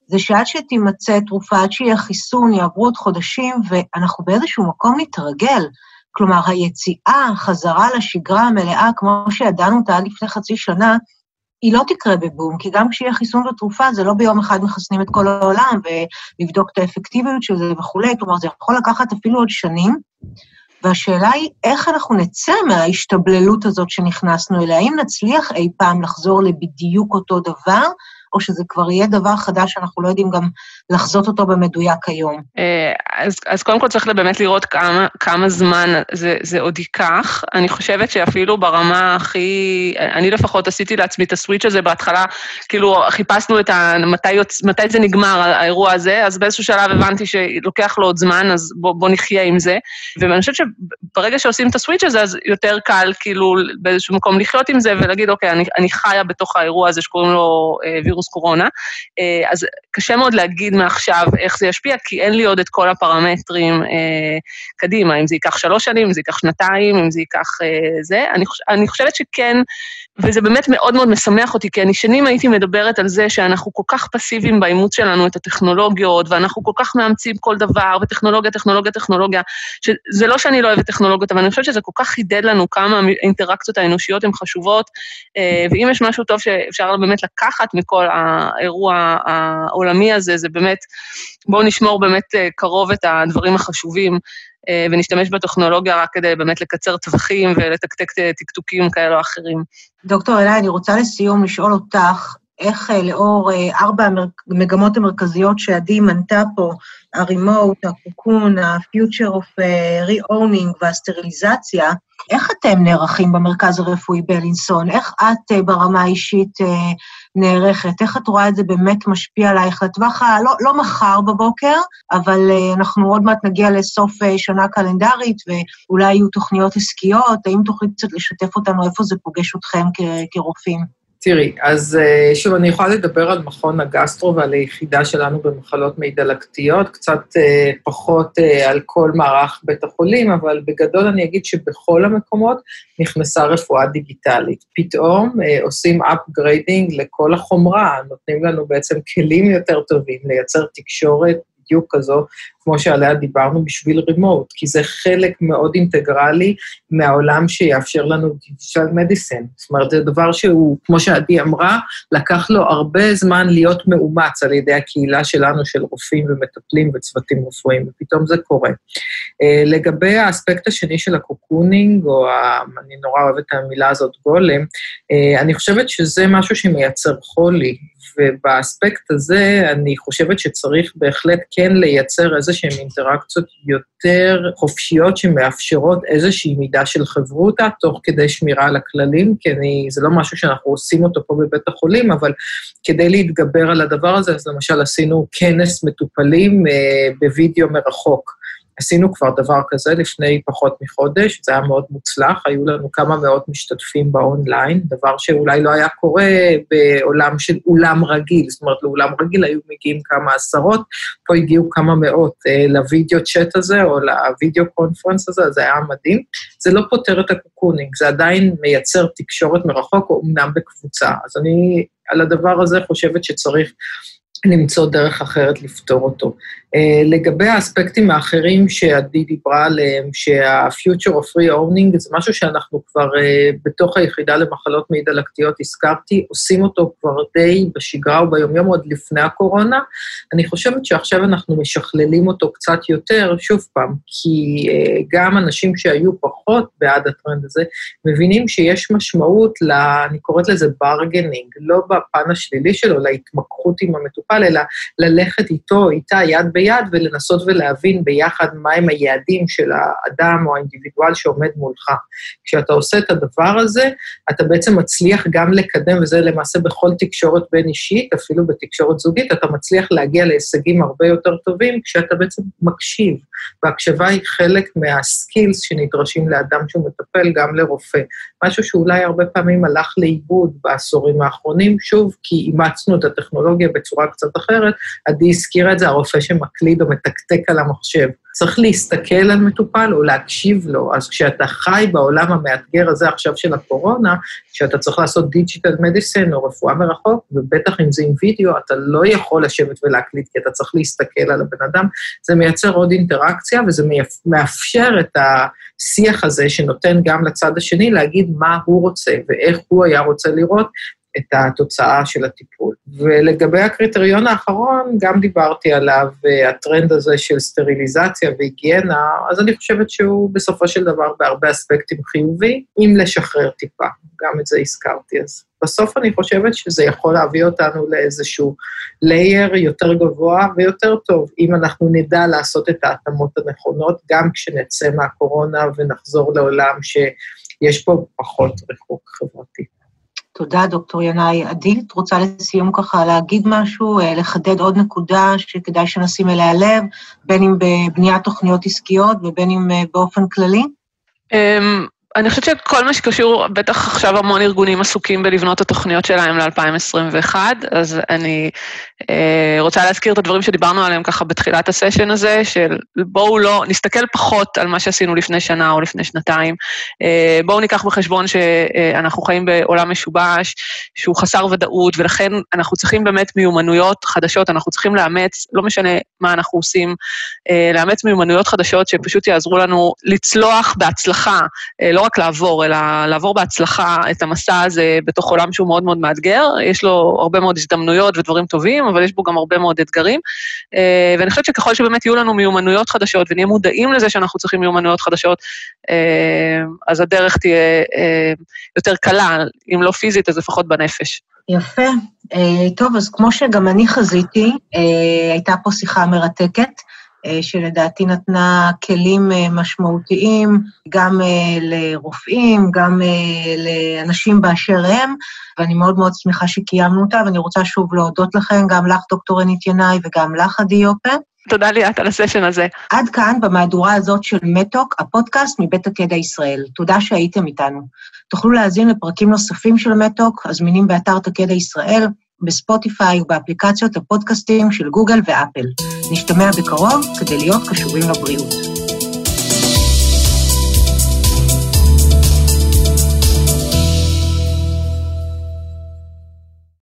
זה שעד שתימצא תרופה, עד שיהיה חיסון, יעברו עוד חודשים, ואנחנו באיזשהו מקום נתרגל. כלומר, היציאה, חזרה לשגרה המלאה, כמו שידענו אותה עד לפני חצי שנה, היא לא תקרה בבום, כי גם כשיהיה חיסון ותרופה, זה לא ביום אחד מחסנים את כל העולם, ולבדוק את האפקטיביות של זה וכולי, כלומר, זה יכול לקחת אפילו עוד שנים. והשאלה היא, איך אנחנו נצא מההשתבללות הזאת שנכנסנו אליה? האם נצליח אי פעם לחזור לבדיוק אותו דבר, או שזה כבר יהיה דבר חדש שאנחנו לא יודעים גם לחזות אותו במדויק היום? אה, אז, אז קודם כל צריך באמת לראות כמה, כמה זמן זה, זה עוד ייקח. אני חושבת שאפילו ברמה הכי... אני לפחות עשיתי לעצמי את הסוויץ' הזה בהתחלה, כאילו חיפשנו את ה... מתי, יוצ... מתי זה נגמר, האירוע הזה, אז באיזשהו שלב הבנתי שלוקח לו עוד זמן, אז בוא, בוא נחיה עם זה. ואני חושבת שברגע שעושים את הסוויץ' הזה, אז יותר קל כאילו באיזשהו מקום לחיות עם זה ולהגיד, אוקיי, אני, אני חיה בתוך האירוע הזה שקוראים לו אה, וירוס קורונה. אה, אז קשה מאוד להגיד מעכשיו איך זה ישפיע, כי אין לי עוד את כל הפרמטרים אה, קדימה, אם זה ייקח שלוש שנים, אם זה ייקח שנתיים, אם זה ייקח אה, זה. אני חושבת שכן, וזה באמת מאוד מאוד משמח אותי, כי אני שנים הייתי מדברת על זה שאנחנו כל כך פסיביים באימוץ שלנו את הטכנולוגיות, ואנחנו כל כך מאמצים כל דבר, וטכנולוגיה, טכנולוגיה, טכנולוגיה, שזה לא שאני לא אוהבת טכנולוגיות, אבל אני חושבת שזה כל כך חידד לנו כמה האינטראקציות האנושיות הן חשובות, ואם יש משהו טוב שאפשר באמת לקחת מכל האירוע העולמי הזה, זה באמת, בואו נשמור באמת אה, קרוב את הדברים החשובים. אה, ונשתמש בטכנולוגיה רק כדי באמת לקצר טווחים ולתקתק טקטוקים כאלה או אחרים. דוקטור אלי, אני רוצה לסיום לשאול אותך, איך לאור ארבע המגמות המרכזיות שעדי מנתה פה, הרימוט, הקוקון, ה-future of re-owning והסטריליזציה, איך אתם נערכים במרכז הרפואי בלינסון? איך את ברמה האישית נערכת? איך את רואה את זה באמת משפיע עלייך לטווח ה... לא, לא מחר בבוקר, אבל אנחנו עוד מעט נגיע לסוף שנה קלנדרית, ואולי יהיו תוכניות עסקיות, האם תוכלי קצת לשתף אותנו איפה זה פוגש אתכם כרופאים? תראי, אז שוב, אני יכולה לדבר על מכון הגסטרו ועל היחידה שלנו במחלות מעי דלקתיות, קצת פחות על כל מערך בית החולים, אבל בגדול אני אגיד שבכל המקומות נכנסה רפואה דיגיטלית. פתאום עושים upgrading לכל החומרה, נותנים לנו בעצם כלים יותר טובים לייצר תקשורת בדיוק כזו, כמו שעליה דיברנו, בשביל רימוט, כי זה חלק מאוד אינטגרלי מהעולם שיאפשר לנו דיגיטל מדיסן. זאת אומרת, זה דבר שהוא, כמו שעדי אמרה, לקח לו הרבה זמן להיות מאומץ על ידי הקהילה שלנו, של רופאים ומטפלים וצוותים רפואיים, ופתאום זה קורה. אה, לגבי האספקט השני של ה cocooning, או ה... אני נורא אוהבת את המילה הזאת, גולם, אה, אני חושבת שזה משהו שמייצר חולי, ובאספקט הזה אני חושבת שצריך בהחלט כן לייצר איזה שהן אינטראקציות יותר חופשיות שמאפשרות איזושהי מידה של חברותא, תוך כדי שמירה על הכללים, כי אני, זה לא משהו שאנחנו עושים אותו פה בבית החולים, אבל כדי להתגבר על הדבר הזה, אז למשל עשינו כנס מטופלים אה, בווידאו מרחוק. עשינו כבר דבר כזה לפני פחות מחודש, זה היה מאוד מוצלח, היו לנו כמה מאות משתתפים באונליין, דבר שאולי לא היה קורה בעולם של אולם רגיל, זאת אומרת, לאולם רגיל היו מגיעים כמה עשרות, פה הגיעו כמה מאות אה, ל video chat הזה, או ל video conference הזה, זה היה מדהים. זה לא פותר את ה cocooning, זה עדיין מייצר תקשורת מרחוק, או אמנם בקבוצה. אז אני על הדבר הזה חושבת שצריך למצוא דרך אחרת לפתור אותו. Uh, לגבי האספקטים האחרים שעדי דיברה עליהם, שה-future of free owning זה משהו שאנחנו כבר uh, בתוך היחידה למחלות מעי דלקתיות הזכרתי, עושים אותו כבר די בשגרה וביומיום עוד לפני הקורונה. אני חושבת שעכשיו אנחנו משכללים אותו קצת יותר, שוב פעם, כי uh, גם אנשים שהיו פחות בעד הטרנד הזה, מבינים שיש משמעות ל... אני קוראת לזה ברגנינג, לא בפן השלילי שלו, להתמקחות עם המטופל, אלא ללכת איתו, איתה, יד ביד ולנסות ולהבין ביחד מהם היעדים של האדם או האינדיבידואל שעומד מולך. כשאתה עושה את הדבר הזה, אתה בעצם מצליח גם לקדם, וזה למעשה בכל תקשורת בין אישית, אפילו בתקשורת זוגית, אתה מצליח להגיע להישגים הרבה יותר טובים כשאתה בעצם מקשיב. והקשבה היא חלק מהסקילס שנדרשים לאדם שהוא מטפל, גם לרופא. משהו שאולי הרבה פעמים הלך לאיבוד בעשורים האחרונים, שוב, כי אימצנו את הטכנולוגיה בצורה קצת אחרת. עדי הזכירה את זה, הרופא שמקליד או מתקתק על המחשב. צריך להסתכל על מטופל או להקשיב לו. אז כשאתה חי בעולם המאתגר הזה עכשיו של הקורונה, כשאתה צריך לעשות digital medicine או רפואה מרחוק, ובטח אם זה עם וידאו, אתה לא יכול לשבת ולהקליד, כי אתה צריך להסתכל על הבן אדם. זה מייצר עוד אינטראקציה, וזה מאפשר את השיח הזה שנותן גם לצד השני להגיד מה הוא רוצה ואיך הוא היה רוצה לראות את התוצאה של הטיפול. ולגבי הקריטריון האחרון, גם דיברתי עליו, הטרנד הזה של סטריליזציה והיגיינה, אז אני חושבת שהוא בסופו של דבר בהרבה אספקטים חיובי, אם לשחרר טיפה, גם את זה הזכרתי אז. בסוף אני חושבת שזה יכול להביא אותנו לאיזשהו לייר יותר גבוה ויותר טוב, אם אנחנו נדע לעשות את ההתאמות הנכונות, גם כשנצא מהקורונה ונחזור לעולם שיש פה פחות ריחוק חברתי. תודה, דוקטור ינאי. עדי, את רוצה לסיום ככה להגיד משהו, אה, לחדד עוד נקודה שכדאי שנשים אליה לב, בין אם בבניית תוכניות עסקיות ובין אם אה, באופן כללי? אמ, אני חושבת שכל מה שקשור, בטח עכשיו המון ארגונים עסוקים בלבנות את התוכניות שלהם ל-2021, אז אני אה, רוצה להזכיר את הדברים שדיברנו עליהם ככה בתחילת הסשן הזה, של בואו לא, נסתכל פחות על מה שעשינו לפני שנה או לפני שנתיים, אה, בואו ניקח בחשבון שאנחנו חיים בעולם משובש, שהוא חסר ודאות, ולכן אנחנו צריכים באמת מיומנויות חדשות, אנחנו צריכים לאמץ, לא משנה מה אנחנו עושים, אה, לאמץ מיומנויות חדשות שפשוט יעזרו לנו לצלוח בהצלחה, אה, לא רק לעבור, אלא לעבור בהצלחה את המסע הזה בתוך עולם שהוא מאוד מאוד מאתגר. יש לו הרבה מאוד הזדמנויות ודברים טובים, אבל יש בו גם הרבה מאוד אתגרים. אה, ואני חושבת שככל שבאמת יהיו לנו מיומנויות חדשות ונהיה מודעים לזה שאנחנו צריכים מיומנויות חדשות, אה, אז הדרך תהיה אה, יותר קלה, אם לא פיזית, אז לפחות בנפש. יפה. טוב, אז כמו שגם אני חזיתי, הייתה פה שיחה מרתקת. אה, שלדעתי נתנה כלים אה, משמעותיים גם אה, לרופאים, גם לאנשים באשר הם, ואני מאוד מאוד שמחה שקיימנו אותה, ואני רוצה שוב להודות לכם, גם לך, דוקטור ענית ינאי, וגם לך, עדי יופה. תודה ליאת על הסשן הזה. עד כאן במהדורה הזאת של מתוק, הפודקאסט מבית הקדע ישראל. תודה שהייתם איתנו. תוכלו להאזין לפרקים נוספים של מתוק, הזמינים באתר תקדע ישראל, בספוטיפיי ובאפליקציות הפודקאסטים של גוגל ואפל. נשתמע בקרוב כדי להיות קשובים לבריאות.